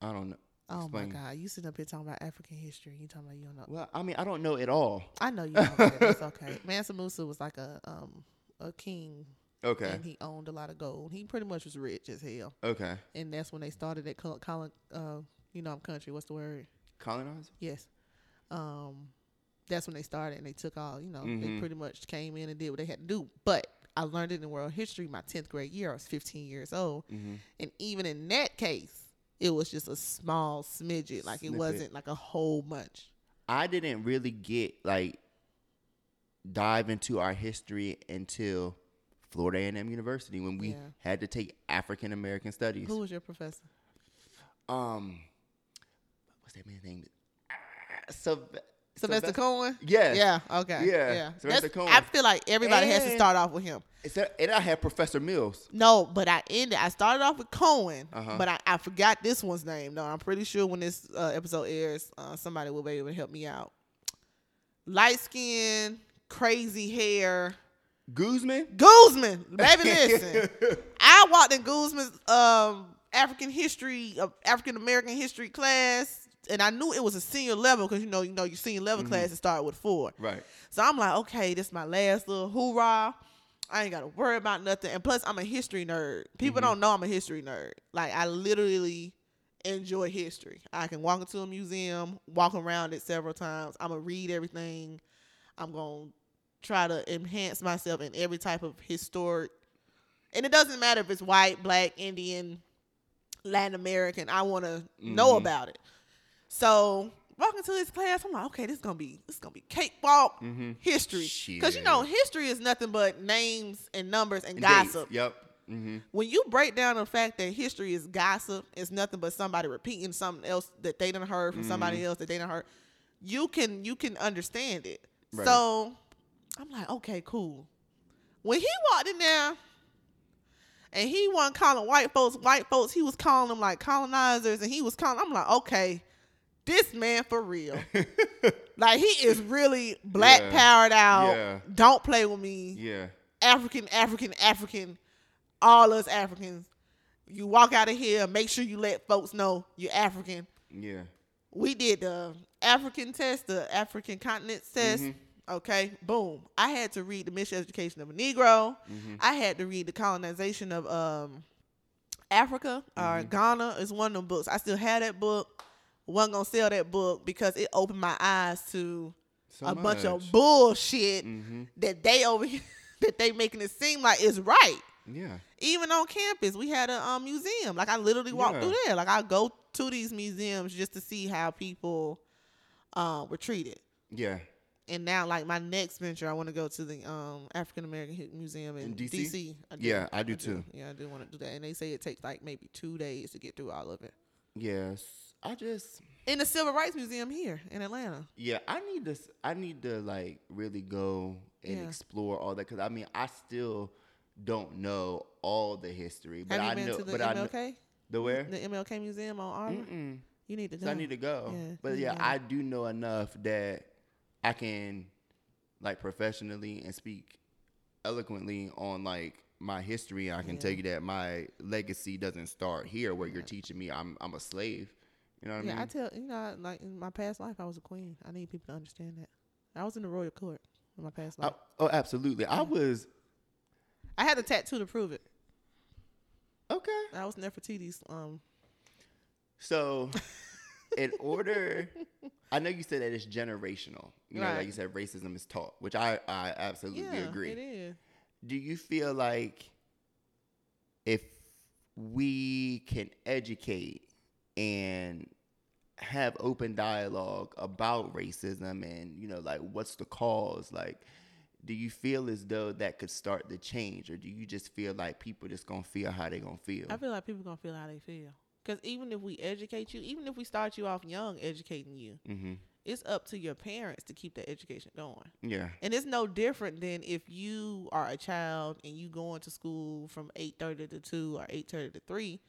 I don't know. Oh Explain. my God. You sitting up here talking about African history. You talking about you don't know. Well, I mean, I don't know at all. I know you don't. know. It's okay. [laughs] Mansa Musa was like a um a king Okay. and he owned a lot of gold. He pretty much was rich as hell. Okay. And that's when they started that col- colon uh you know I'm country, what's the word? Colonize? Yes. Um, that's when they started and they took all, you know, they Mhm. pretty much came in and did what they had to do. But I learned it in world history my 10th grade year. I was 15 years old. Mm-hmm. And even in that case, it was just a small smidget. Like it wasn't like a whole bunch. I didn't really get like dive into our history until Florida A&M University when we Yeah. had to take African American studies. Who was your professor? Um, what's that man's name? Ah, Syl- Sylvester Cohen? Yeah. Yeah, okay. Yeah, Yeah. Sylvester That's- Cohen. I feel like everybody has to start off with him. Is that- and I had Professor Mills. No, but I ended. I started off with Cohen, Uh-huh. but I, I forgot this one's name. No, I'm pretty sure when this uh, episode airs, uh, somebody will be able to help me out. Light skin, crazy hair, Guzman. Guzman. Baby, [laughs] listen. I walked in Guzman's um, African history, uh, African American history class, and I knew it was a senior level because you know, you know, your senior level Mm-hmm. class it started with four. Right. So I'm like, okay, this is my last little hoorah. I ain't gotta worry about nothing. And plus, I'm a history nerd. People don't know I'm a history nerd. Like I literally enjoy history. I can walk into a museum, walk around it several times. I'm gonna read everything. I'm gonna try to enhance myself in every type of historic. And it doesn't matter if it's white, black, Indian, Latin American. I want to know Mhm. about it. So walking to this class, I'm like, okay, this is gonna be this is gonna be cakewalk Mhm. history, because you know history is nothing but names and numbers and Dates. gossip. Yep. Mm-hmm. When you break down the fact that history is gossip, it's nothing but somebody repeating something else that they didn't heard from somebody else that they didn't heard. You can you can understand it. Right. So I'm like, okay, cool. When he walked in there and he wasn't calling white folks white folks, he was calling them like colonizers and he was calling I'm like, okay, this man for real. [laughs] like he is really black Yeah. powered out. Yeah. Don't play with me. Yeah. African, African, African, all us Africans. You walk out of here, make sure you let folks know you're African. Yeah. We did the African test, the African continent test. Mhm. Okay, boom. I had to read the miseducation of a Negro. Mhm. I had to read the colonization of um Africa or Ghana is one of them books. I still had that book. wasn't gonna sell that book because it opened my eyes to So a bunch of much. bullshit Mhm. that they over here [laughs] that they making it seem like it's right. Yeah. Even on campus, we had a um, museum. Like I literally walked Yeah. through there. Like I go to these museums just to see how people um, were treated. Yeah. And now, like my next venture, I want to go to the um, African American Museum in, In DC? DC. I do. Yeah, I do too. Yeah, I do want to do that. And they say it takes like maybe two days to get through all of it. Yes. I just In the Civil Rights Museum here in Atlanta. yeah, I need to I need to like really go and Yeah. explore all that cuz I mean, I still don't know all the history, but Have you I been know to the but I know MLK? the where? The MLK Museum on? Mm-mm. You need to So go. I need to go. Yeah, but you yeah. I do know enough that I can like professionally and speak eloquently on like my history. I can Yeah. tell you that my legacy doesn't start here where you're teaching me I'm I'm a slave. You know what yeah, I mean? I tell you know, like in my past life, I was a queen. I need people to understand that. I was in the royal court in my past life. I- oh, absolutely. I was I had a tattoo to prove it. okay. I was Nefertiti's um So, [laughs] in [laughs] order, I know you said that it's generational. You know, Right. like you said, racism is taught, which I I absolutely yeah, agree. it is. Do you feel like if we can educate and have open dialogue about racism and you know like what's the cause like do you feel as though that could start the change or do you just feel like people just gonna feel how they gonna feel I feel like people gonna feel how they feel. Cause even if we educate you, even if we start you off young educating you, mm-hmm. it's up to your parents to keep that education going. yeah And it's no different than if you are a child and you going to school from eight thirty to two or eight thirty to three.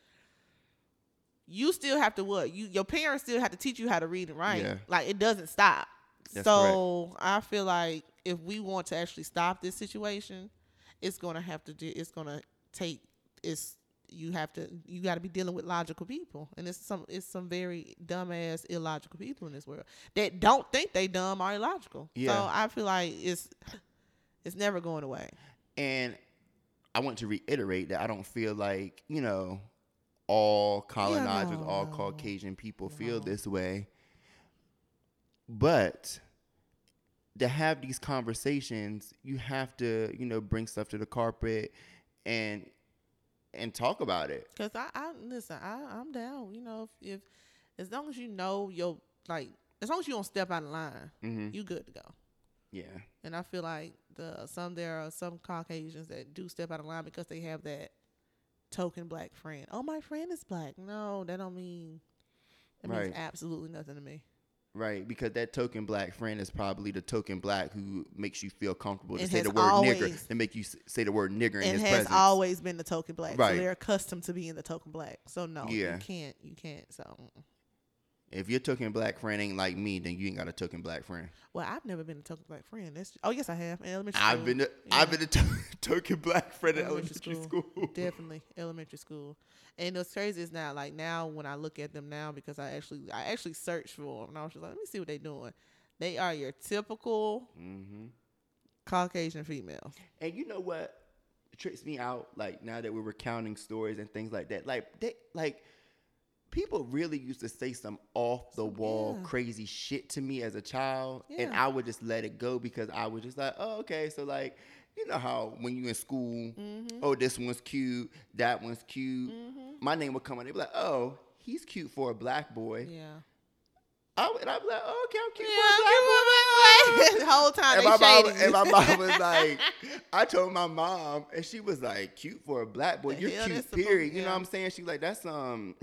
You still have to what? You your parents still have to teach you how to read and write. Yeah. Like it doesn't stop. That's so I feel like if we want to actually stop this situation, it's gonna have to do. It's gonna take. It's you have to. You got to be dealing with logical people, and it's some. It's some very dumbass, illogical people in this world that don't think they dumb or illogical. Yeah. So I feel like it's it's never going away. and i want to reiterate that i don't feel like you know all colonizers no, all no. caucasian people feel this way but to have these conversations you have to you know bring stuff to the carpet and and talk about it Cause I, I listen. I, I'm down. You know, if, if as long as you know your like, as long as you don't step out of line, mm-hmm. you good to go. yeah And I feel like the some there are some Caucasians that do step out of line because they have that token black friend. Oh, my friend is black. No, that don't mean that means absolutely nothing to me. Right because that token black friend is probably the token black who makes you feel comfortable to say the word nigger always- and make you say the word nigger in his presence. and his has always been the token black. Right. So they're accustomed to being the token black. So no, Yeah. you can't. You can't. So. If your token black friend ain't like me then you ain't got a token black friend well, I've never been a token black friend. That's oh yes, I have in elementary I've school. been a, Yeah. I've been a to- token [laughs] black friend in Elementary elementary school. school. [laughs] definitely elementary school and what's crazy is now like now when i look at them now because i actually i actually searched for them and i was just like let me see what they're doing they are your typical hmm caucasian females And you know what tricks me out? Like now that we're recounting stories and things like that, like they like people really used to say some off the wall Yeah. crazy shit to me as a child, and I would just let it go because I was just like, oh okay, so like. You know how when you in school, Mm-hmm. oh this one's cute, that one's cute. My name would come on. They'd be like, oh, he's cute for a black boy. yeah I would, and I'd be like, oh, okay, I'm cute yeah for a black boy. [laughs] the whole time and my mom, and my mom was [laughs] like, I told my mom, and she was like, "Cute for a black boy, The you're cute." supposed- Period. You know what I'm saying? She's like, "That's um,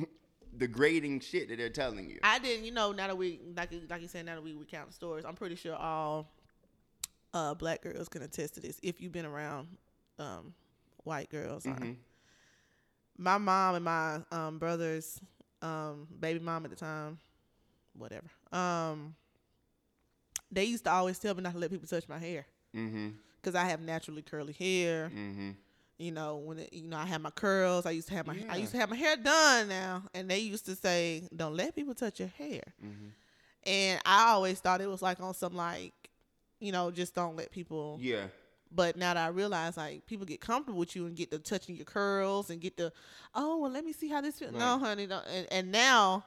degrading shit that they're telling you." I didn't, you know, now that we like you- like you said, now that we recount stories, I'm pretty sure all uh black girls can attest to this if you've been around um white girls. Mhm. My mom and my um brother's um baby mom at the time, whatever. Um they used to always tell me not to let people touch my hair because I have naturally curly hair. Mhm. You know, when it, you know I have my curls, I used to have my I used to have my hair done now, and they used to say, "Don't let people touch your hair." Mhm. And I always thought it was like on some like, you know, just don't let people. Yeah. But now that I realize like people get comfortable with you and get to touching your curls and get the, oh well, let me see how this feels. No, honey, don't. And, and now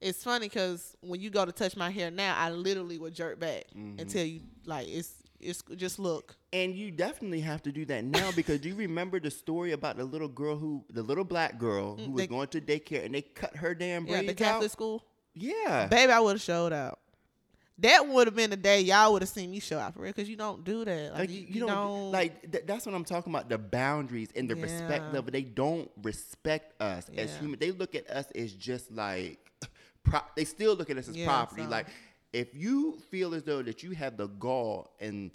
it's funny because when you go to touch my hair now, I literally would jerk back and Mhm. tell you like it's it's just look. And you definitely have to do that now [laughs] because do you remember the story about the little girl who, the little black girl who Mm, was going to daycare and they cut her damn Yeah, braids the Catholic out? school. Yeah. Baby, I would have showed out. That would have been the day y'all would have seen me show out for real because you don't do that. Like, like you, you, don't, like th- that's what I'm talking about the boundaries and the respect level they don't respect us as Yeah. human they look at us as just like [laughs] pro- they still look at us as Yeah, property so- like if you feel as though that you have the gall and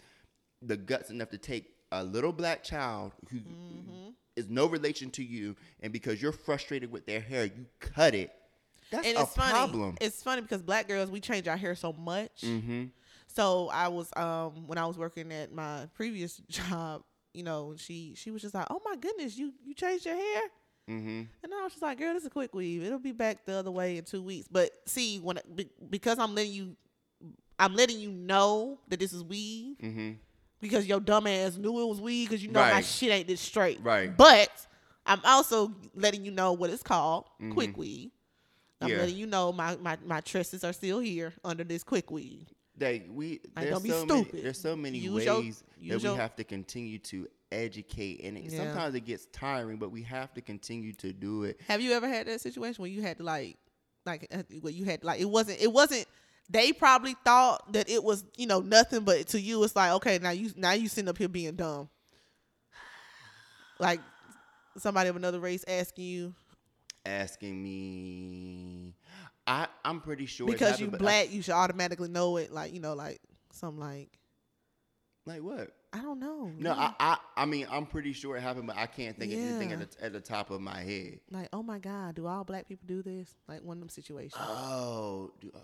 the guts enough to take a little black child who is Mm-hmm. no relation to you and because you're frustrated with their hair you cut it that's and a it's funny. problem It's funny because black girls we change our hair so much. mm-hmm So I was um when I was working at my previous [laughs] job, you know, she she was just like, "Oh my goodness, you you changed your hair." mm-hmm And I was just like, "Girl, this is a quick weave. It'll be back the other way in two weeks." But see, when be- because I'm letting you, I'm letting you know that this is weed mm-hmm because your dumb ass knew it was weed because you know my shit ain't this straight. Right. But I'm also letting you know what it's called, quick Mhm. weave. I'm Yeah. letting you know my, my, my tresses are still here under this quick weed. Like we, Like, don't be so many, stupid. there's so many Use your- ways that use we your- have to continue to educate, and it, Yeah. sometimes it gets tiring, but we have to continue to do it. Have you ever had that situation where you had to like, like, uh, where you had like, it wasn't, it wasn't. They probably thought that it was, you know, nothing, but to you, it's like, okay, now you, now you sitting up here being dumb. Like somebody of another race asking you Asking me, I I'm pretty sure because you but I- black, you should automatically know it. Like you know, like something like like what? I don't know. No, yeah. I, I I mean I'm pretty sure it happened, but I can't think of anything at the, at the top of my head. like oh my god, do all black people do this? Like one of them situations. Oh, do, uh,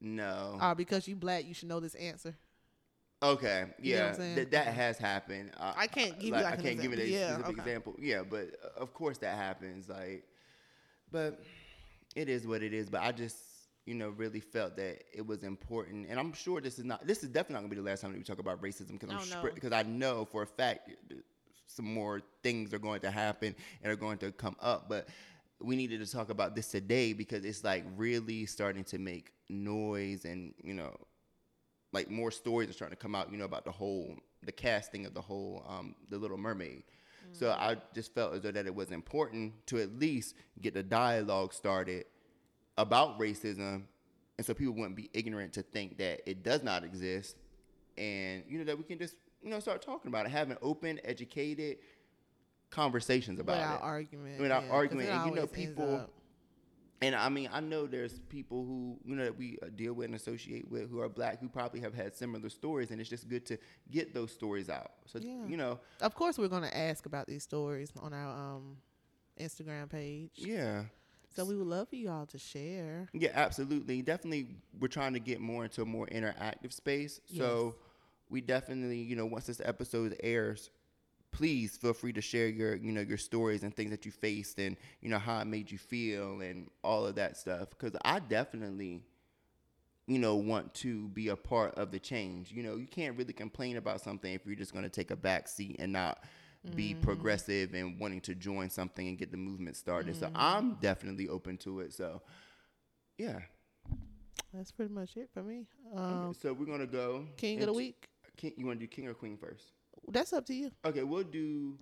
no. Or because you black, you should know this answer. Okay, You know yeah, th- that has happened. Uh, I can't give you, like, like, I can't give it a example. Yeah, specific okay. example. Yeah, but uh, of course that happens. Like, but it is what it is. But I just, you know, really felt that it was important, and I'm sure this is not. This is definitely not gonna be the last time that we talk about racism because I'm Oh, sure because I know for a fact some more things are going to happen and are going to come up, but. We needed to talk about this today because it's like really starting to make noise and you know like more stories are starting to come out, you know, about the whole the casting of the whole um the Little Mermaid. So I just felt as though that it was important to at least get the dialogue started about racism and so people wouldn't be ignorant to think that it does not exist and you know that we can just you know start talking about it, having open, educated conversations about Without it. argument. Without yeah, argument, and you know, people- And I mean, I know there's people who you know that we uh, deal with and associate with who are black who probably have had similar stories, and it's just good to get those stories out. So Yeah. you know, Of course, we're gonna ask about these stories on our um Instagram page. yeah, So we would love for you all to share. yeah, absolutely, definitely. We're trying to get more into a more interactive space. Yes. So we definitely, you know, once this episode airs, please feel free to share your, you know, your stories and things that you faced, and you know how it made you feel, and all of that stuff. Because I definitely. you know, want to be a part of the change. You know, you can't really complain about something if you're just going to take a back seat and not be progressive and wanting to join something and get the movement started. So I'm definitely open to it. So, yeah. That's pretty much it for me. Okay, Um, so we're gonna go King of the week. King, you want to do king or queen first? That's up to you. Okay, we'll do.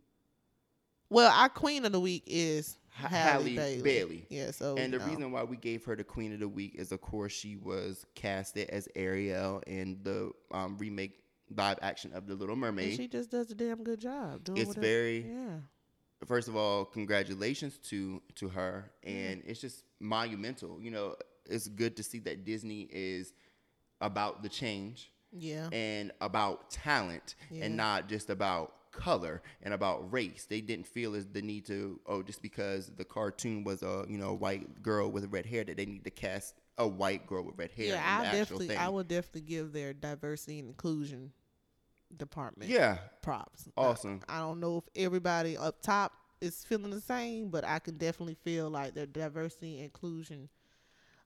Well, our queen of the week is Ha- Halle, Halle Bailey. Bailey. Yeah. So and the reason why we gave her the queen of the week is, of course, she was casted as Ariel in the um, remake live action of The Little And Mermaid. she just does a damn good job. Doing It's whatever- very- yeah. first of all, congratulations to to her, and it's just monumental. You know, it's good to see that Disney is about the change Yeah. and about talent, Yeah. and not just about color and about race. They didn't feel as the need to oh just because the cartoon was a you know white girl with red hair that they need to cast a white girl with red hair. Yeah, I definitely, thing. I would definitely give their diversity and inclusion department Yeah, props. awesome. I don't know if everybody up top is feeling the same, but I can definitely feel like their diversity and inclusion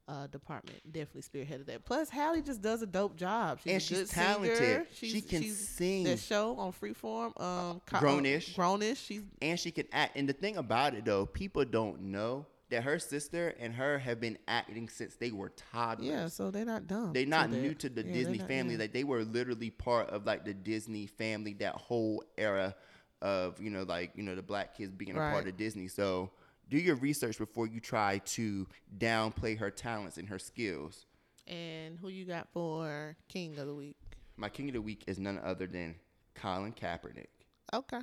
uh, department definitely spearheaded that. Plus, Halle just does a dope job. She's And she's talented. Singer. She She's, can she's sing. That show on Freeform, um, uh, Grownish. Grownish. She's and she can act. And the thing about it though, people don't know that her sister and her have been acting since they were toddlers. yeah, so they're not dumb. They're not new to the Yeah, Disney not- family. yeah. Like they were literally part of like the Disney family, that whole era of, you know, like, you know, the black kids being a part of Disney. So do your research before you try to downplay her talents and her skills. And who you got for King of the Week? My king of the week is none other than Colin Kaepernick. Okay.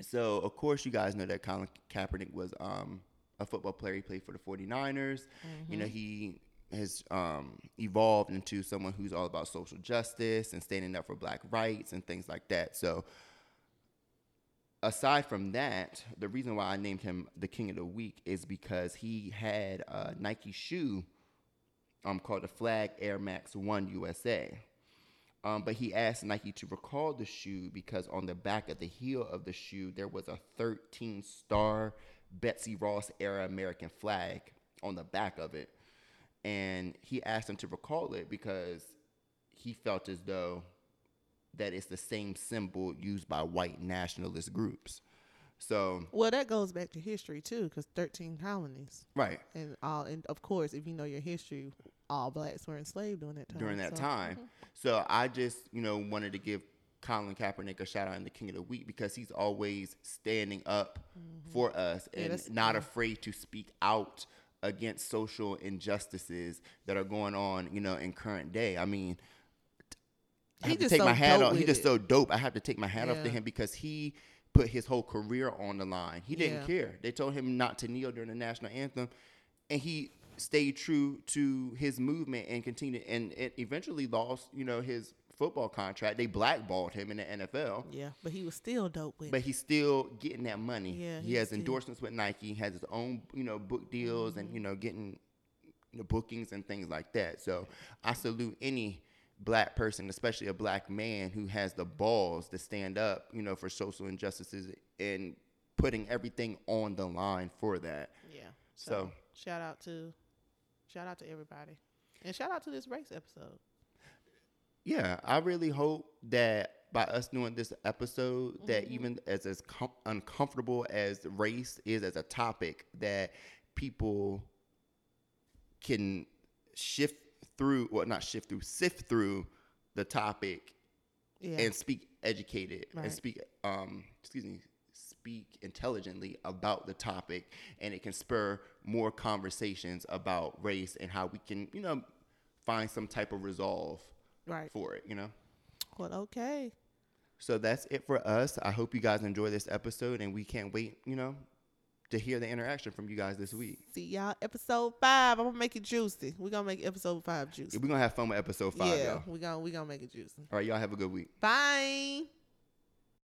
So, of course, you guys know that Colin Kaepernick was um, a football player. He played for the 49ers. You know, he has um, evolved into someone who's all about social justice and standing up for black rights and things like that. So, aside from that, the reason why I named him the King of the Week is because he had a Nike shoe um, called the Flag Air Max 1 USA. Um, but he asked Nike to recall the shoe because on the back of the heel of the shoe, there was a 13 star Betsy Ross era American flag on the back of it. And he asked him to recall it because he felt as though that it's the same symbol used by white nationalist groups. So Well, that goes back to history too, because thirteen colonies, right and all, and of course, if you know your history, all blacks were enslaved during that time. during that so- time. So I just you know wanted to give Colin Kaepernick a shout out in the King of the Week because he's always standing up for us Mm-hmm. Yeah, and that's- not yeah. afraid to speak out against social injustices that are going on, you know, in current day. I mean, I He to just take so my hat dope off. He just so dope. I have to take my hat off to him because he put his whole career on the line. He didn't Yeah. care. They told him not to kneel during the national anthem, and he stayed true to his movement and continued. And it eventually lost, you know, his football contract. They blackballed him in the NFL. Yeah, but he was still dope with But he's still getting that money. Yeah, he he's has endorsements with Nike. Has his own, you know, book deals, and mm-hmm. you know, getting know, bookings and things like that. So I salute any black person, especially a black man, who has the balls to stand up, you know, for social injustices and putting everything on the line for that. Yeah. So- shout out to, shout out to everybody, and shout out to this race episode. Yeah, I really hope that by us doing this episode, Mm-hmm. that even as as com- uncomfortable as race is as a topic, that people can shift through, well, not shift through, sift through the topic Yeah. and speak educated Right. and speak, um, excuse me, speak intelligently about the topic, and it can spur more conversations about race and how we can, you know, find some type of resolve right. for it, you know. Well, okay. So that's it for us. I hope you guys enjoy this episode, and we can't wait, you know, to hear the interaction from you guys this week. See y'all episode five. I'm gonna make it juicy. We're gonna make episode five juicy. We're gonna have fun with episode five, yeah, y'all. we gonna we gonna make it juicy. All right, y'all have a good week. Bye.